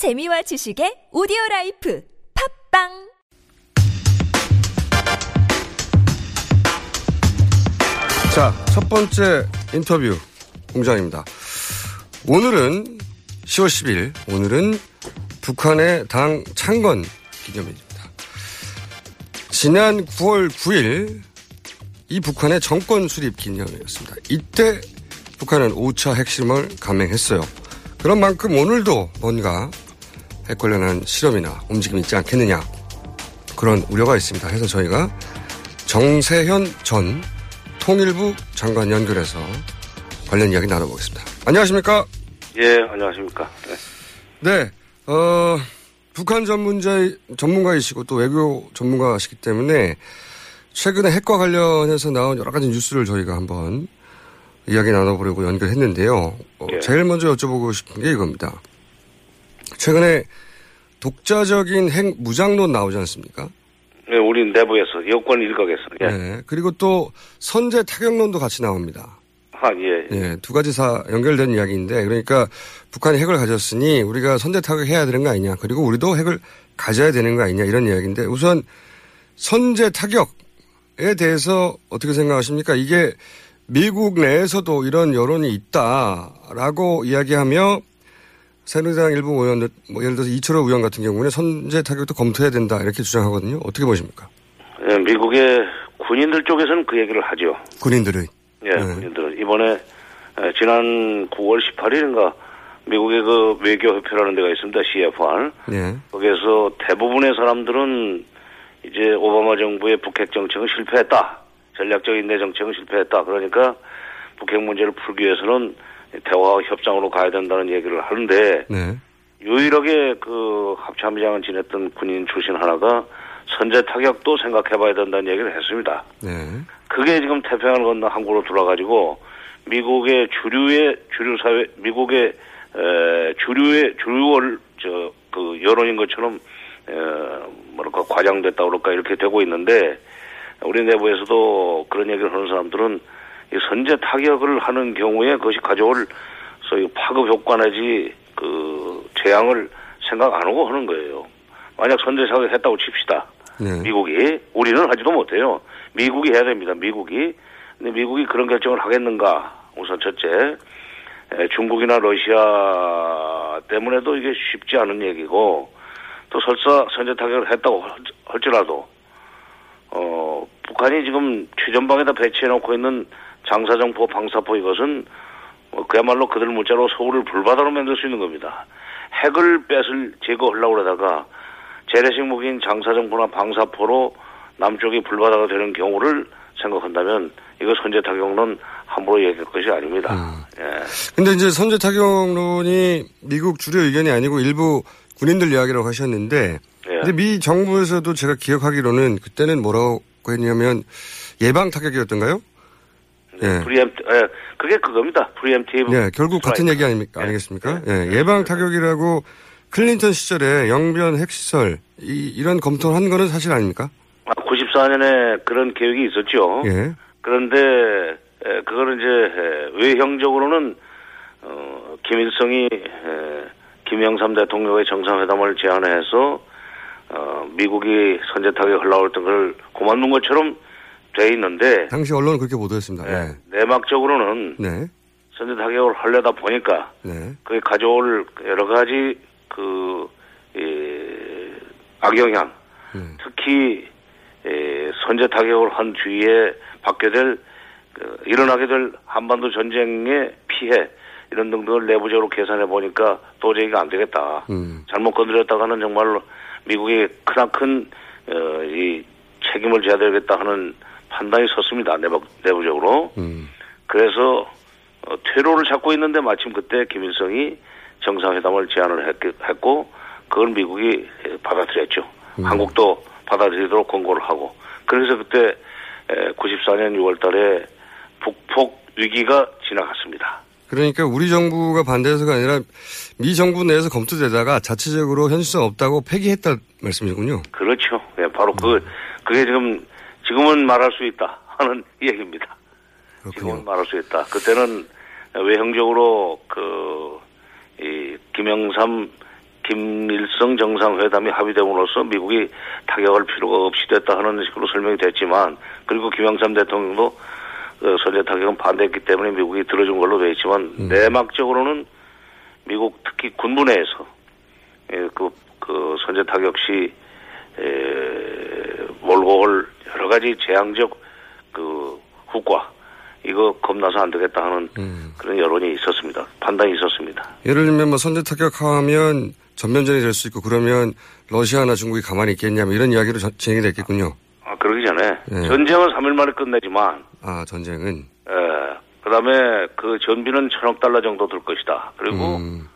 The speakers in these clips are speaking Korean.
재미와 지식의 오디오 라이프 팟빵 자, 첫 번째 인터뷰 공장입니다. 오늘은 10월 10일, 오늘은 북한의 당 창건 기념일입니다. 지난 9월 9일 이 북한의 정권 수립 기념이었습니다. 이때 북한은 5차 핵심을 감행했어요. 그런 만큼 오늘도 뭔가 핵 관련한 실험이나 움직임이 있지 않겠느냐 그런 우려가 있습니다. 해서 저희가 정세현 전 통일부 장관 연결해서 관련 이야기 나눠보겠습니다. 안녕하십니까? 예, 안녕하십니까. 네. 네, 어, 북한 전문자, 전문가이시고 또 외교 전문가시기 때문에 최근에 핵과 관련해서 나온 여러 가지 뉴스를 저희가 한번 이야기 나눠보려고 연결했는데요. 어, 예. 제일 먼저 여쭤보고 싶은 게 이겁니다. 최근에 독자적인 핵 무장론 나오지 않습니까? 네, 우리 내부에서 여권 일각에서 예. 네. 그리고 또 선제 타격론도 같이 나옵니다. 아, 예. 예, 두 가지 사 연결된 이야기인데 그러니까 북한이 핵을 가졌으니 우리가 선제 타격해야 되는 거 아니냐. 그리고 우리도 핵을 가져야 되는 거 아니냐 이런 이야기인데 우선 선제 타격에 대해서 어떻게 생각하십니까? 이게 미국 내에서도 이런 여론이 있다라고 이야기하며 새누리당 일부 의원들 뭐 예를 들어서 이철호 의원 같은 경우는 선제 타격도 검토해야 된다 이렇게 주장하거든요. 어떻게 보십니까? 예, 미국의 군인들 쪽에서는 그 얘기를 하죠. 군인들의 예, 네. 군인들은 이번에 에, 지난 9월 18일인가 미국의 그 외교협회라는 데가 있습니다. CFR. 예. 거기에서 대부분의 사람들은 이제 오바마 정부의 북핵 정책은 실패했다. 전략적 인내 정책은 실패했다. 그러니까 북핵 문제를 풀기 위해서는 대화와 협상으로 가야 된다는 얘기를 하는데 네. 유일하게 그 합참의장을 지냈던 군인 출신 하나가 선제 타격도 생각해봐야 된다는 얘기를 했습니다. 네. 그게 지금 태평양을 건너 한국으로 들어가지고 미국의 주류의 주류 사회 미국의 에, 주류의 주류월 저 그 여론인 것처럼 에, 뭐랄까 과장됐다 그럴까 이렇게 되고 있는데 우리 내부에서도 그런 얘기를 하는 사람들은 이 선제 타격을 하는 경우에 그것이 가져올 소위 파급 효과 내지 그 재앙을 생각 안 하고 하는 거예요. 만약 선제 타격 했다고 칩시다. 네. 미국이 우리는 하지도 못해요. 미국이 해야 됩니다. 미국이 근데 미국이 그런 결정을 하겠는가? 우선 첫째, 에, 중국이나 러시아 때문에도 이게 쉽지 않은 얘기고 또 설사 선제 타격을 했다고 할- 할지라도 어 북한이 지금 최전방에다 배치해 놓고 있는 장사정포, 방사포 이것은 뭐 그야말로 그들 문자로 서울을 불바다로 만들 수 있는 겁니다. 핵을 뺏을 제거하려고 그러다가 재래식 무기인 장사정포나 방사포로 남쪽이 불바다가 되는 경우를 생각한다면 이거 선제 타격론 함부로 얘기할 것이 아닙니다. 예. 근데 이제 선제 타격론이 미국 주류 의견이 아니고 일부 군인들 이야기라고 하셨는데, 예. 근데 미 정부에서도 제가 기억하기로는 그때는 뭐라고 했냐면 예방 타격이었던가요? 예. preem-, 예, 그게 그겁니다. preemptive. 예, 결국 같은. 얘기 아닙니까? 예. 아니겠습니까? 예, 예방 타격이라고 클린턴 시절에 영변 핵시설 이, 이런 검토를 한 거는 사실 아닙니까? 94년에 그런 계획이 있었죠. 예. 그런데 에, 그거는 이제 에, 외형적으로는 어, 김일성이 에, 김영삼 대통령의 정상회담을 제안해서 어, 미국이 선제 타격 흘러올 걸 고만둔 것처럼 돼 있는데 당시 언론은 그렇게 보도했습니다. 에, 예. 내막적으로는 네. 선제 타격을 하려다 보니까 네. 그게 가져올 여러 가지 그 이, 악영향 음. 특히 에, 선제 타격을 한 뒤에 받게 될 그, 일어나게 될 한반도 전쟁의 피해 이런 등등을 내부적으로 계산해 보니까 도저히 이거 안 되겠다. 음. 잘못 건드렸다가는 정말로 미국이 크나큰 어, 이 책임을 져야 되겠다 하는 판단이 섰습니다. 내부, 내부적으로. 음. 그래서 어, 퇴로를 잡고 있는데 마침 그때 김일성이 정상회담을 제안을 했, 했고 그걸 미국이 에, 받아들였죠. 한국도 받아들이도록 권고를 하고 그래서 그때 에, 94년 6월 달에 북폭 위기가 지나갔습니다. 그러니까 우리 정부가 반대해서가 아니라 미 정부 내에서 검토되다가 자체적으로 현실성 없다고 폐기했다 말씀이군요. 그렇죠. 예, 바로 그 그게 지금 지금은 말할 수 있다 하는 얘기입니다. 지금은 그렇군요. 말할 수 있다. 그때는 외형적으로 그 이 김영삼 김일성 정상회담이 합의됨으로써 미국이 타격할 필요가 없이 됐다 하는 식으로 설명이 됐지만 그리고 김영삼 대통령도 어, 선제 타격은 반대했기 때문에 미국이 들어준 걸로 돼 있지만 내막적으로는 미국 특히 군부 내에서 예, 그, 그 선제 타격 시 에, 몰고 올 여러 가지 재앙적 그 후과 이거 겁나서 안 되겠다 하는 그런 여론이 있었습니다. 판단이 있었습니다. 예를 들면 뭐 선제 타격하면 전면전이 될 수 있고 그러면 러시아나 중국이 가만히 있겠냐 뭐 이런 이야기로 전- 진행이 됐겠군요. 아, 그러기 전에 네. 전쟁은 3일 만에 끝내지만 아 전쟁은 에, 그다음에 그 전비는 천억 달러 정도 들 것이다. 그리고 음,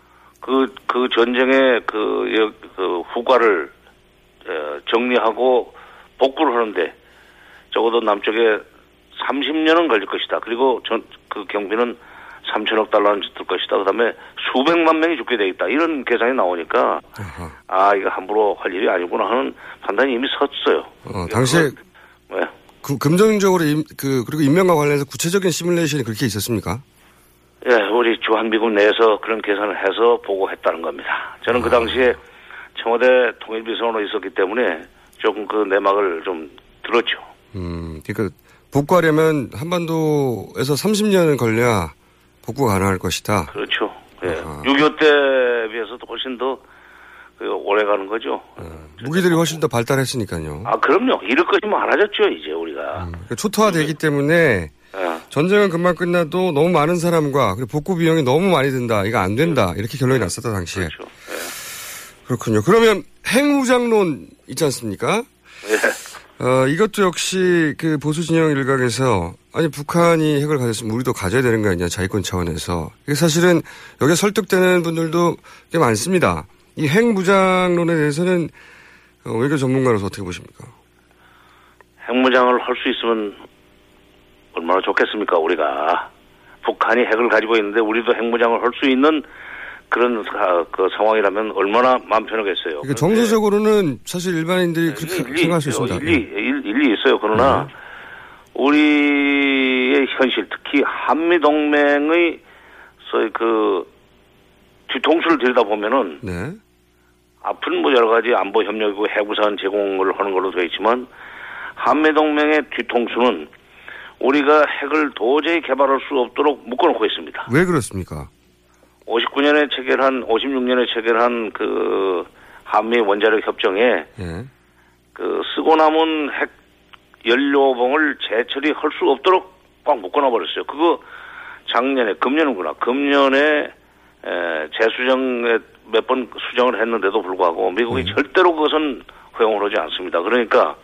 그, 그 전쟁의 그, 여- 그 후과를 에, 정리하고 복구를 하는데 적어도 남쪽에 30년은 걸릴 것이다. 그리고 전, 그 경비는 3천억 달러는 들 것이다. 그 다음에 수백만 명이 죽게 돼 있다. 이런 계산이 나오니까. 아, 이거 함부로 할 일이 아니구나 하는 판단이 이미 섰어요. 어, 당시에 왜? 그, 금전적으로 임, 그 그리고 인명과 관련해서 구체적인 시뮬레이션이 그렇게 있었습니까? 예, 우리 주한미국 내에서 그런 계산을 해서 보고했다는 겁니다. 저는 그 당시에 청와대 통일비서관으로 있었기 때문에 조금 그 내막을 좀 들었죠. 음, 그러니까 복구하려면 한반도에서 30년은 걸려야 복구가 가능할 것이다. 그렇죠. 예. 아하. 6.25때 비해서도 훨씬 더 그, 오래 가는 거죠. 무기들이 훨씬 더 발달했으니까요. 아, 그럼요. 이럴 것이 많아졌죠, 이제 우리가. 그러니까 초토화되기 때문에 예. 전쟁은 금방 끝나도 너무 많은 사람과 그리고 복구 비용이 너무 많이 든다. 이거 안 된다. 이렇게 결론이 났었다 당시에. 그렇죠. 예. 그렇군요. 그러면 핵무장론 있지 않습니까? 예. 어, 이것도 역시 그 보수 진영 일각에서 아니 북한이 핵을 가졌으면 우리도 가져야 되는 거 아니냐 자위권 차원에서 이게 사실은 여기에 설득되는 분들도 꽤 많습니다. 이 핵 무장론에 대해서는 어, 외교 전문가로서 어떻게 보십니까? 핵 무장을 할 수 있으면 얼마나 좋겠습니까, 우리가. 북한이 핵을 가지고 있는데 우리도 핵 무장을 할 수 있는 그런 사- 그 상황이라면 얼마나 마음 편하겠어요. 그러니까 정서적으로는 사실 일반인들이 그렇게 일리 생각할 수. 있습니다. 일리, 일, 일리 있어요. 그러나 우리의 현실, 특히 한미동맹의 소위 그 뒤통수를 들여다보면은 네. 앞은 뭐 여러 가지 안보 협력이고 해구산 제공을 하는 걸로 되어 있지만 한미동맹의 뒤통수는 우리가 핵을 도저히 개발할 수 없도록 묶어놓고 있습니다. 왜 그렇습니까? 59년에 체결한 56년에 체결한 그 한미 원자력 협정에 예. 그 쓰고 남은 핵 연료봉을 재처리할 수 없도록 꽉 묶어놔 버렸어요. 그거 작년에 금년이구나. 금년에 에, 재수정에 몇 번 수정을 했는데도 불구하고 미국이 절대로 그것은 허용을 하지 않습니다. 그러니까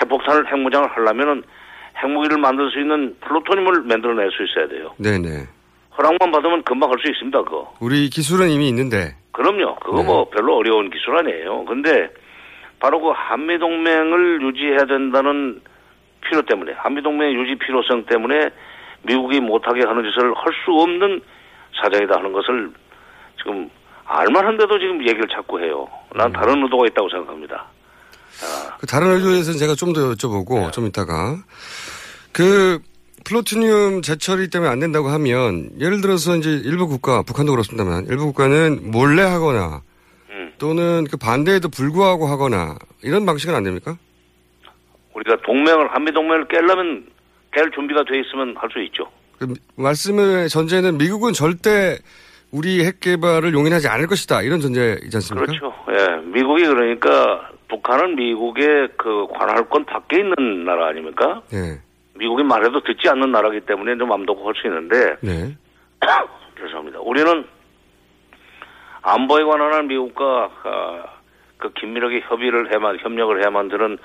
핵폭탄을 핵무장을 하려면은 핵무기를 만들 수 있는 플루토늄을 만들어낼 수 있어야 돼요. 네네. 허락만 받으면 금방 할 수 있습니다. 그거. 우리 기술은 이미 있는데. 그럼요. 그거 네. 뭐 별로 어려운 기술 아니에요. 근데 바로 그 한미동맹을 유지해야 된다는 필요 때문에, 한미동맹의 유지 필요성 때문에 미국이 못하게 하는 짓을 할 수 없는 사정이다 하는 것을 지금 알만한데도 지금 얘기를 자꾸 해요. 난 음. 다른 의도가 있다고 생각합니다. 그 다른 의도에 대해서는 제가 좀 더 여쭤보고 좀 이따가 그 플루토늄 재처리 때문에 안 된다고 하면 예를 들어서 이제 일부 국가 북한도 그렇습니다만 일부 국가는 몰래 하거나 음. 또는 그 반대에도 불구하고 하거나 이런 방식은 안 됩니까? 우리가 동맹을, 한미 동맹을 깰려면 깰 준비가 돼 있으면 할 수 있죠. 그 말씀의 전제는 미국은 절대 우리 핵 개발을 용인하지 않을 것이다 이런 전제이지 않습니까? 그렇죠. 예. 미국이 그러니까 북한은 미국의 그 관할권 밖에 있는 나라 아닙니까? 네, 미국이 말해도 듣지 않는 나라기 때문에 좀 암도고 할 수 있는데 네, 죄송합니다. 우리는 안보에 관한 미국과 아, 그 긴밀하게 협의를 해만 협력을 해야만 드는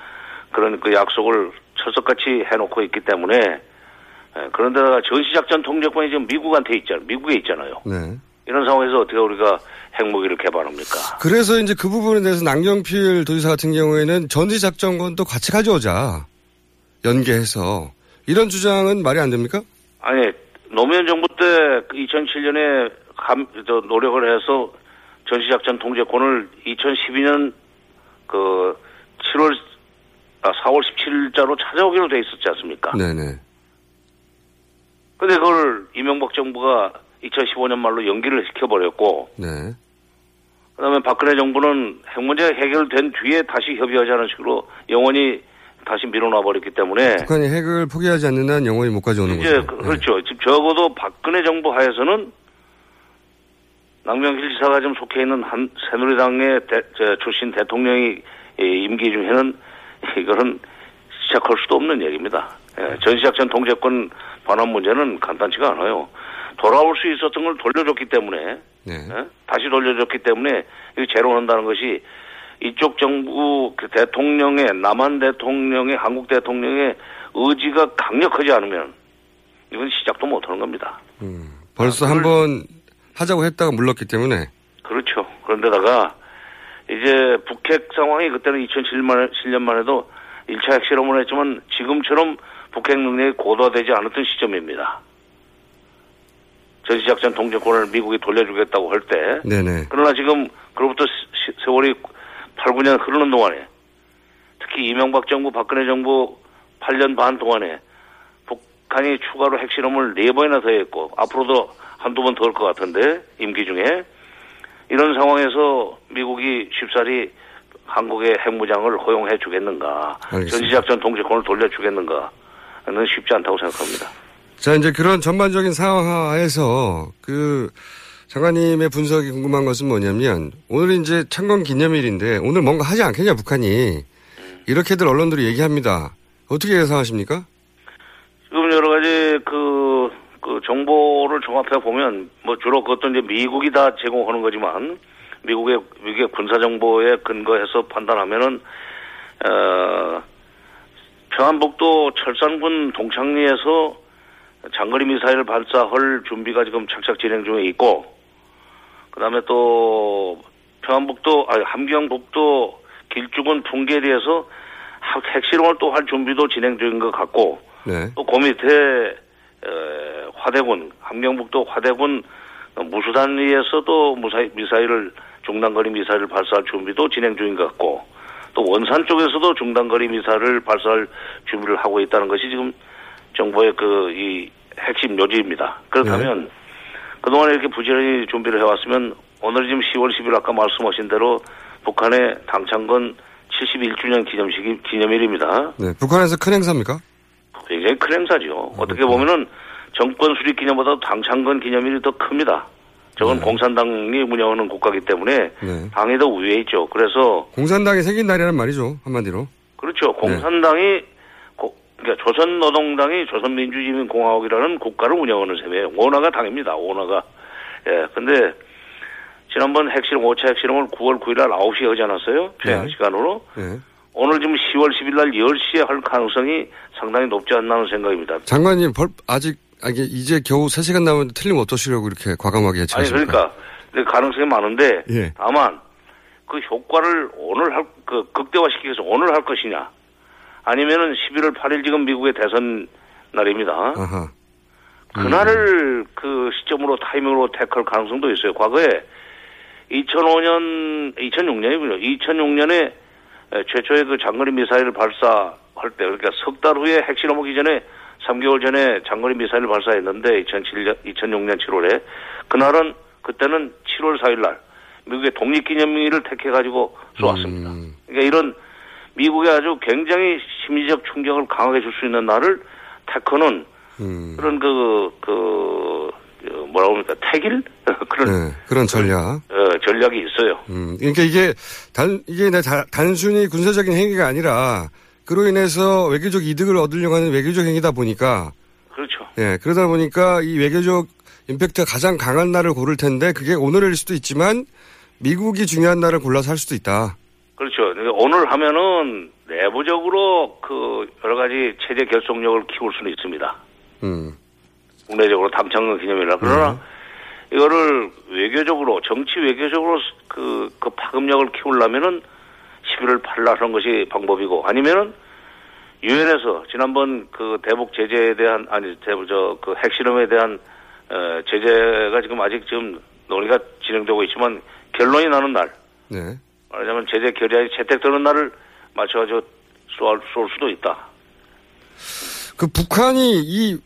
그런 그 약속을 철석같이 해놓고 있기 때문에 예, 그런데다가 전시작전 통제권이 지금 미국한테 있잖아요. 미국에 있잖아요. 네. 이런 상황에서 어떻게 우리가 핵무기를 개발합니까? 그래서 이제 그 부분에 대해서 남경필 도지사 같은 경우에는 전지작전권도 같이 가져오자. 연계해서. 이런 주장은 말이 안 됩니까? 아니 노무현 정부 때 2007년에 감, 저 노력을 해서 전시작전 통제권을 2012년 그 7월 아 4월 17일자로 찾아오기로 돼 있었지 않습니까? 네네. 근데 그걸 이명박 정부가 2015년 말로 연기를 시켜버렸고 네. 그 다음에 박근혜 정부는 핵 문제가 해결된 뒤에 다시 협의하자는 식으로 영원히 다시 밀어놔 버렸기 때문에 북한이 핵을 포기하지 않는 한 영원히 못 가져오는 이제 거죠. 그- 그렇죠. 지금 적어도 박근혜 정부 하에서는 남명길 지사가 지금 속해 있는 한 새누리당의 대- 저 출신 대통령이 이 임기 중에는 이거는 시작할 수도 없는 얘기입니다. 예, 전시작 전 통제권 반환 문제는 간단치가 않아요. 돌아올 수 있었던 걸 돌려줬기 때문에 네. 예? 다시 돌려줬기 때문에 이거 재론한다는 것이 이쪽 정부 그 대통령의 남한 대통령의 한국 대통령의 의지가 강력하지 않으면 이건 시작도 못하는 겁니다. 음, 벌써 아, 한번 하자고 했다가 물렀기 때문에 그렇죠. 그런데다가 이제 북핵 상황이 그때는 2007년 7년만 해도 1차 핵실험을 했지만 지금처럼 북핵 능력이 고도화되지 않았던 시점입니다. 전시작전 통제권을 미국이 돌려주겠다고 할 때 네네. 그러나 지금 그로부터 시- 세월이 8, 9년 흐르는 동안에 특히 이명박 정부, 박근혜 정부 8년 반 동안에 북한이 추가로 핵실험을 네 번이나 더 했고 앞으로도 한두 번 더 할 것 같은데 임기 중에 이런 상황에서 미국이 쉽사리 한국의 핵무장을 허용해 주겠는가 알겠습니다. 전지작전 통제권을 돌려주겠는가 는 쉽지 않다고 생각합니다. 자, 이제 그런 전반적인 상황하에서 그 장관님의 분석이 궁금한 것은 뭐냐면 오늘 이제 창건 기념일인데 오늘 뭔가 하지 않겠냐 북한이 이렇게들 언론들이 얘기합니다. 어떻게 예상하십니까? 지금 여러 가지 그, 그 정보를 종합해 보면 뭐 주로 그것도 이제 미국이 다 제공하는 거지만 미국의 미국의 군사 정보에 근거해서 판단하면은 어 평안북도 철산군 동창리에서 장거리 미사일 발사할 준비가 지금 착착 진행 중에 있고 그다음에 또 평안북도 아니 함경북도 길쭉은 풍계리에서 하- 핵실험을 또 할 준비도 진행 중인 것 같고 네. 또그 밑에 에, 화대군 함경북도 화대군 무수단 위에서도 무사히 미사일을 중단거리 미사일을 발사할 준비도 진행 중인 것 같고 또 원산 쪽에서도 중단거리 미사일을 발사할 준비를 하고 있다는 것이 지금 정부의 그 이 핵심 요지입니다. 그렇다면 그동안 이렇게 부지런히 준비를 해왔으면 오늘 지금 10월 10일 아까 말씀하신 대로 북한의 당창건 71주년 기념식이 기념일입니다. 네. 북한에서 큰 행사입니까? 굉장히 큰 행사죠. 어떻게 보면은 정권 수립 기념보다 당창건 기념일이 더 큽니다. 저건 공산당이 운영하는 국가이기 때문에 네. 당이 더 위에 있죠. 그래서 공산당이 생긴 날이란 말이죠. 한마디로. 그렇죠. 공산당이 고- 그러니까 조선노동당이 조선민주주의인공화국이라는 국가를 운영하는 셈이에요. 원화가 당입니다. 원화가. 예. 근데 지난번 핵실험 5차 핵실험을 9월 9일 날 9시에 하지 않았어요? 평양 네. 시간으로. 네. 오늘 지금 10월 10일 날 10시에 할 가능성이 상당히 높지 않나 하는 생각입니다. 장관님 벌 아직 아, 이게 이제 겨우 3시간 남았는데 틀리면 어떠시려고 이렇게 과감하게 아니 예측하십니까? 그러니까 근데 가능성이 많은데 예. 다만 그 효과를 오늘 할 그 극대화시키기 위해서 오늘 할 것이냐 아니면은 11월 8일 지금 미국의 대선 날입니다. 아하. 그날을 그 시점으로 타이밍으로 택할 가능성도 있어요. 과거에 2005년 2006년이군요. 2006년에 최초의 그 장거리 미사일 발사할 때 그러니까 석 달 후에 핵실험 오기 전에 3개월 전에 장거리 미사일을 발사했는데 2007년 2006년 7월에 그날은 그때는 7월 4일 날 미국의 독립기념일을 택해 가지고 쏘았습니다. 음. 그러니까 이런 미국의 아주 굉장히 심리적 충격을 강하게 줄 수 있는 날을 택하는 음. 그런 그, 그, 그 뭐라고 합니까, 태길? 그런, 네. 그런 전략. 어, 전략이 있어요. 음, 그러니까 이게 단 이게 내 다- 단순히 군사적인 행위가 아니라 그로 인해서 외교적 이득을 얻으려고 하는 외교적 행위다 보니까 그렇죠. 예 그러다 보니까 이 외교적 임팩트가 가장 강한 날을 고를 텐데 그게 오늘일 수도 있지만 미국이 중요한 날을 골라서 할 수도 있다. 그렇죠. 오늘 하면은 내부적으로 그 여러 가지 체제 결속력을 키울 수는 있습니다. 음, 국내적으로 당창건 기념이라. 그러나 이거를 외교적으로, 정치 외교적으로 그, 그 파급력을 키우려면은 11월 8일 날 하는 것이 방법이고 아니면은 유엔에서 지난번 그 대북 제재에 대한 아니 대북 저그 핵실험에 대한 어, 제재가 지금 아직 지금 논의가 진행되고 있지만 결론이 나는 날 네. 말하자면 제재 결의안이 채택되는 날을 맞춰가지고 쏠, 쏠 수도 있다. 그 북한이 이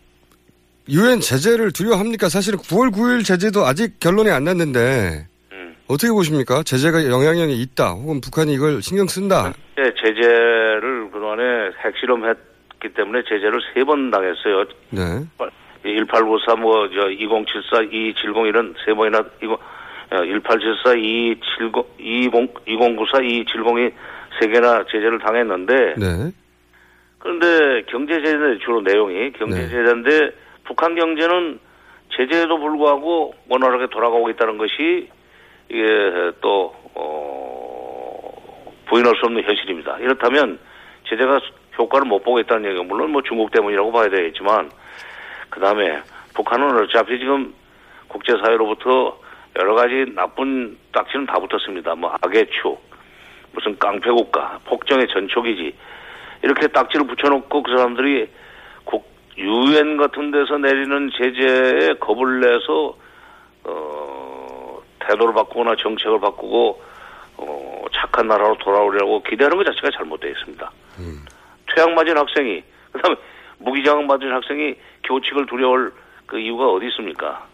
유엔 제재를 두려워합니까? 사실은 9월 9일 제재도 아직 결론이 안 났는데 음. 어떻게 보십니까? 제재가 영향력이 있다. 혹은 북한이 이걸 신경 쓴다. 네, 제재를 그동안에 핵실험했기 때문에 제재를 세 번 당했어요. 네. 1894, 뭐, 저, 2074, 2270 이런 세 번이나, 이거, 1874, 270, 20, 2094, 2270이 세 개나 제재를 당했는데, 네. 그런데 경제 제재 주로 내용이 경제 네. 제재인데 북한 경제는 제재에도 불구하고 원활하게 돌아가고 있다는 것이 이게 또 어, 부인할 수 없는 현실입니다. 이렇다면 제재가 효과를 못 보고 있다는 얘기가 물론 뭐 중국 때문이라고 봐야 되겠지만 그 다음에 북한은 어차피 지금 국제사회로부터 여러 가지 나쁜 딱지는 다 붙었습니다. 뭐 악의 축, 무슨 깡패국가, 폭정의 전초기지 이렇게 딱지를 붙여놓고 그 사람들이 국 유엔 같은 데서 내리는 제재에 겁을 내서 어 태도를 바꾸거나 정책을 바꾸고 어 착한 나라로 돌아오려고 기대하는 것 자체가 잘못되어 있습니다. 퇴학 맞은 학생이 그다음에 무기장학 맞은 학생이 교칙을 두려울 그 이유가 어디 있습니까?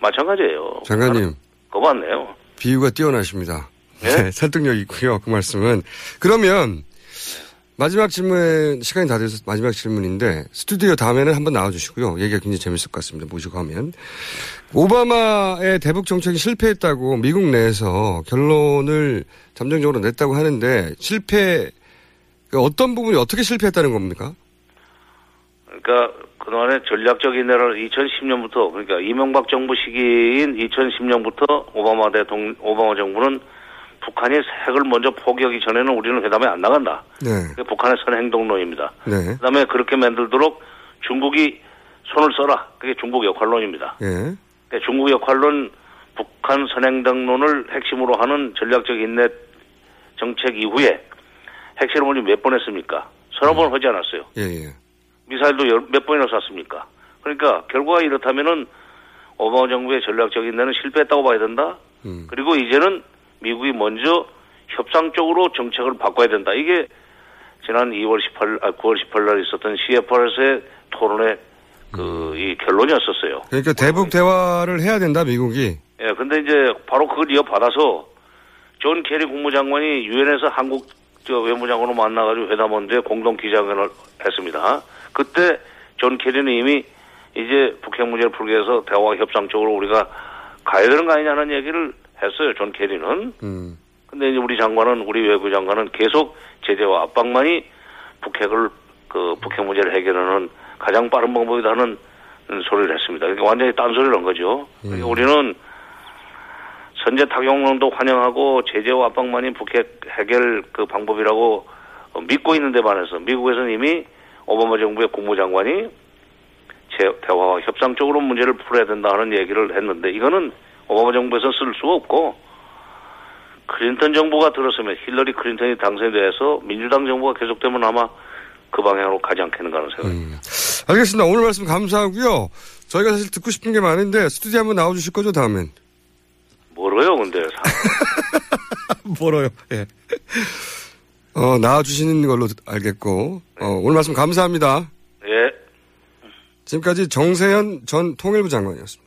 마찬가지예요. 장관님, 겁 많네요. 비유가 뛰어나십니다. 네? 네, 설득력 있고요. 그 말씀은. 그러면 마지막 질문 시간이 다 돼서 마지막 질문인데 스튜디오 다음에는 한번 나와주시고요. 얘기가 굉장히 재밌을 것 같습니다. 모시고 하면 오바마의 대북 정책이 실패했다고 미국 내에서 결론을 잠정적으로 냈다고 하는데 실패 그 어떤 부분이 어떻게 실패했다는 겁니까? 그러니까 그동안에 전략적인 내를 2010년부터 그러니까 이명박 정부 시기인 2010년부터 오바마 대통령 오바마 정부는 북한이 핵을 먼저 포기하기 전에는 우리는 회담에 안 나간다. 네, 그게 북한의 선 행동론입니다. 네, 그다음에 그렇게 만들도록 중국이 손을 써라. 그게 중국 역할론입니다. 예, 그러니까 중국 역할론 북한 선행동론을 핵심으로 하는 전략적 인내 정책 이후에 핵실험을 몇 번 했습니까? 서너 번 하지 않았어요. 예, 예. 미사일도 열- 몇 번이나 쐈습니까? 그러니까 결과가 이렇다면은 오바마 정부의 전략적인 인내는 실패했다고 봐야 된다. 음. 그리고 이제는 미국이 먼저 협상적으로 정책을 바꿔야 된다. 이게 지난 2월 18, 아, 9월 18일 날 있었던 CFRS의 토론의 그, 이 결론이었었어요. 그러니까 대북 대화를 해야 된다 미국이. 예, 근데 이제 바로 그걸 이어받아서 존 케리 국무장관이 유엔에서 한국 저 외무장관으로 만나가지고 회담한 뒤에 공동 기자회견을 했습니다. 그때 존 케리는 이미 이제 북핵 문제를 풀기 위해서 대화 협상 쪽으로 우리가 가야 되는 거 아니냐는 얘기를 했어요. 존 케리는. 음. 근데 이제 우리 장관은 우리 외교 장관은 계속 제재와 압박만이 북핵을 그 북핵 문제를 해결하는 가장 빠른 방법이라는 소리를 했습니다. 그러니까 완전히 딴소리를 한 거죠. 그러니까 우리는 선제 타격론도 환영하고 제재와 압박만이 북핵 해결 그 방법이라고 어, 믿고 있는데 반해서 미국에서는 이미 오바마 정부의 국무장관이 제- 대화와 협상 쪽으로 문제를 풀어야 된다 하는 얘기를 했는데 이거는 오바마 정부에서 쓸 수가 없고 클린턴 정부가 들었으면 힐러리 클린턴이 당선돼서 민주당 정부가 계속되면 아마 그 방향으로 가지 않겠는가 하는 생각이 음. 알겠습니다. 오늘 말씀 감사하고요. 저희가 사실 듣고 싶은 게 많은데 스튜디오 한번 나와주실 거죠 다음엔? 멀어요 근데 멀어요. 예. 어, 나와주시는 걸로 알겠고 어, 오늘 말씀 감사합니다. 예. 지금까지 정세현 전 통일부 장관이었습니다.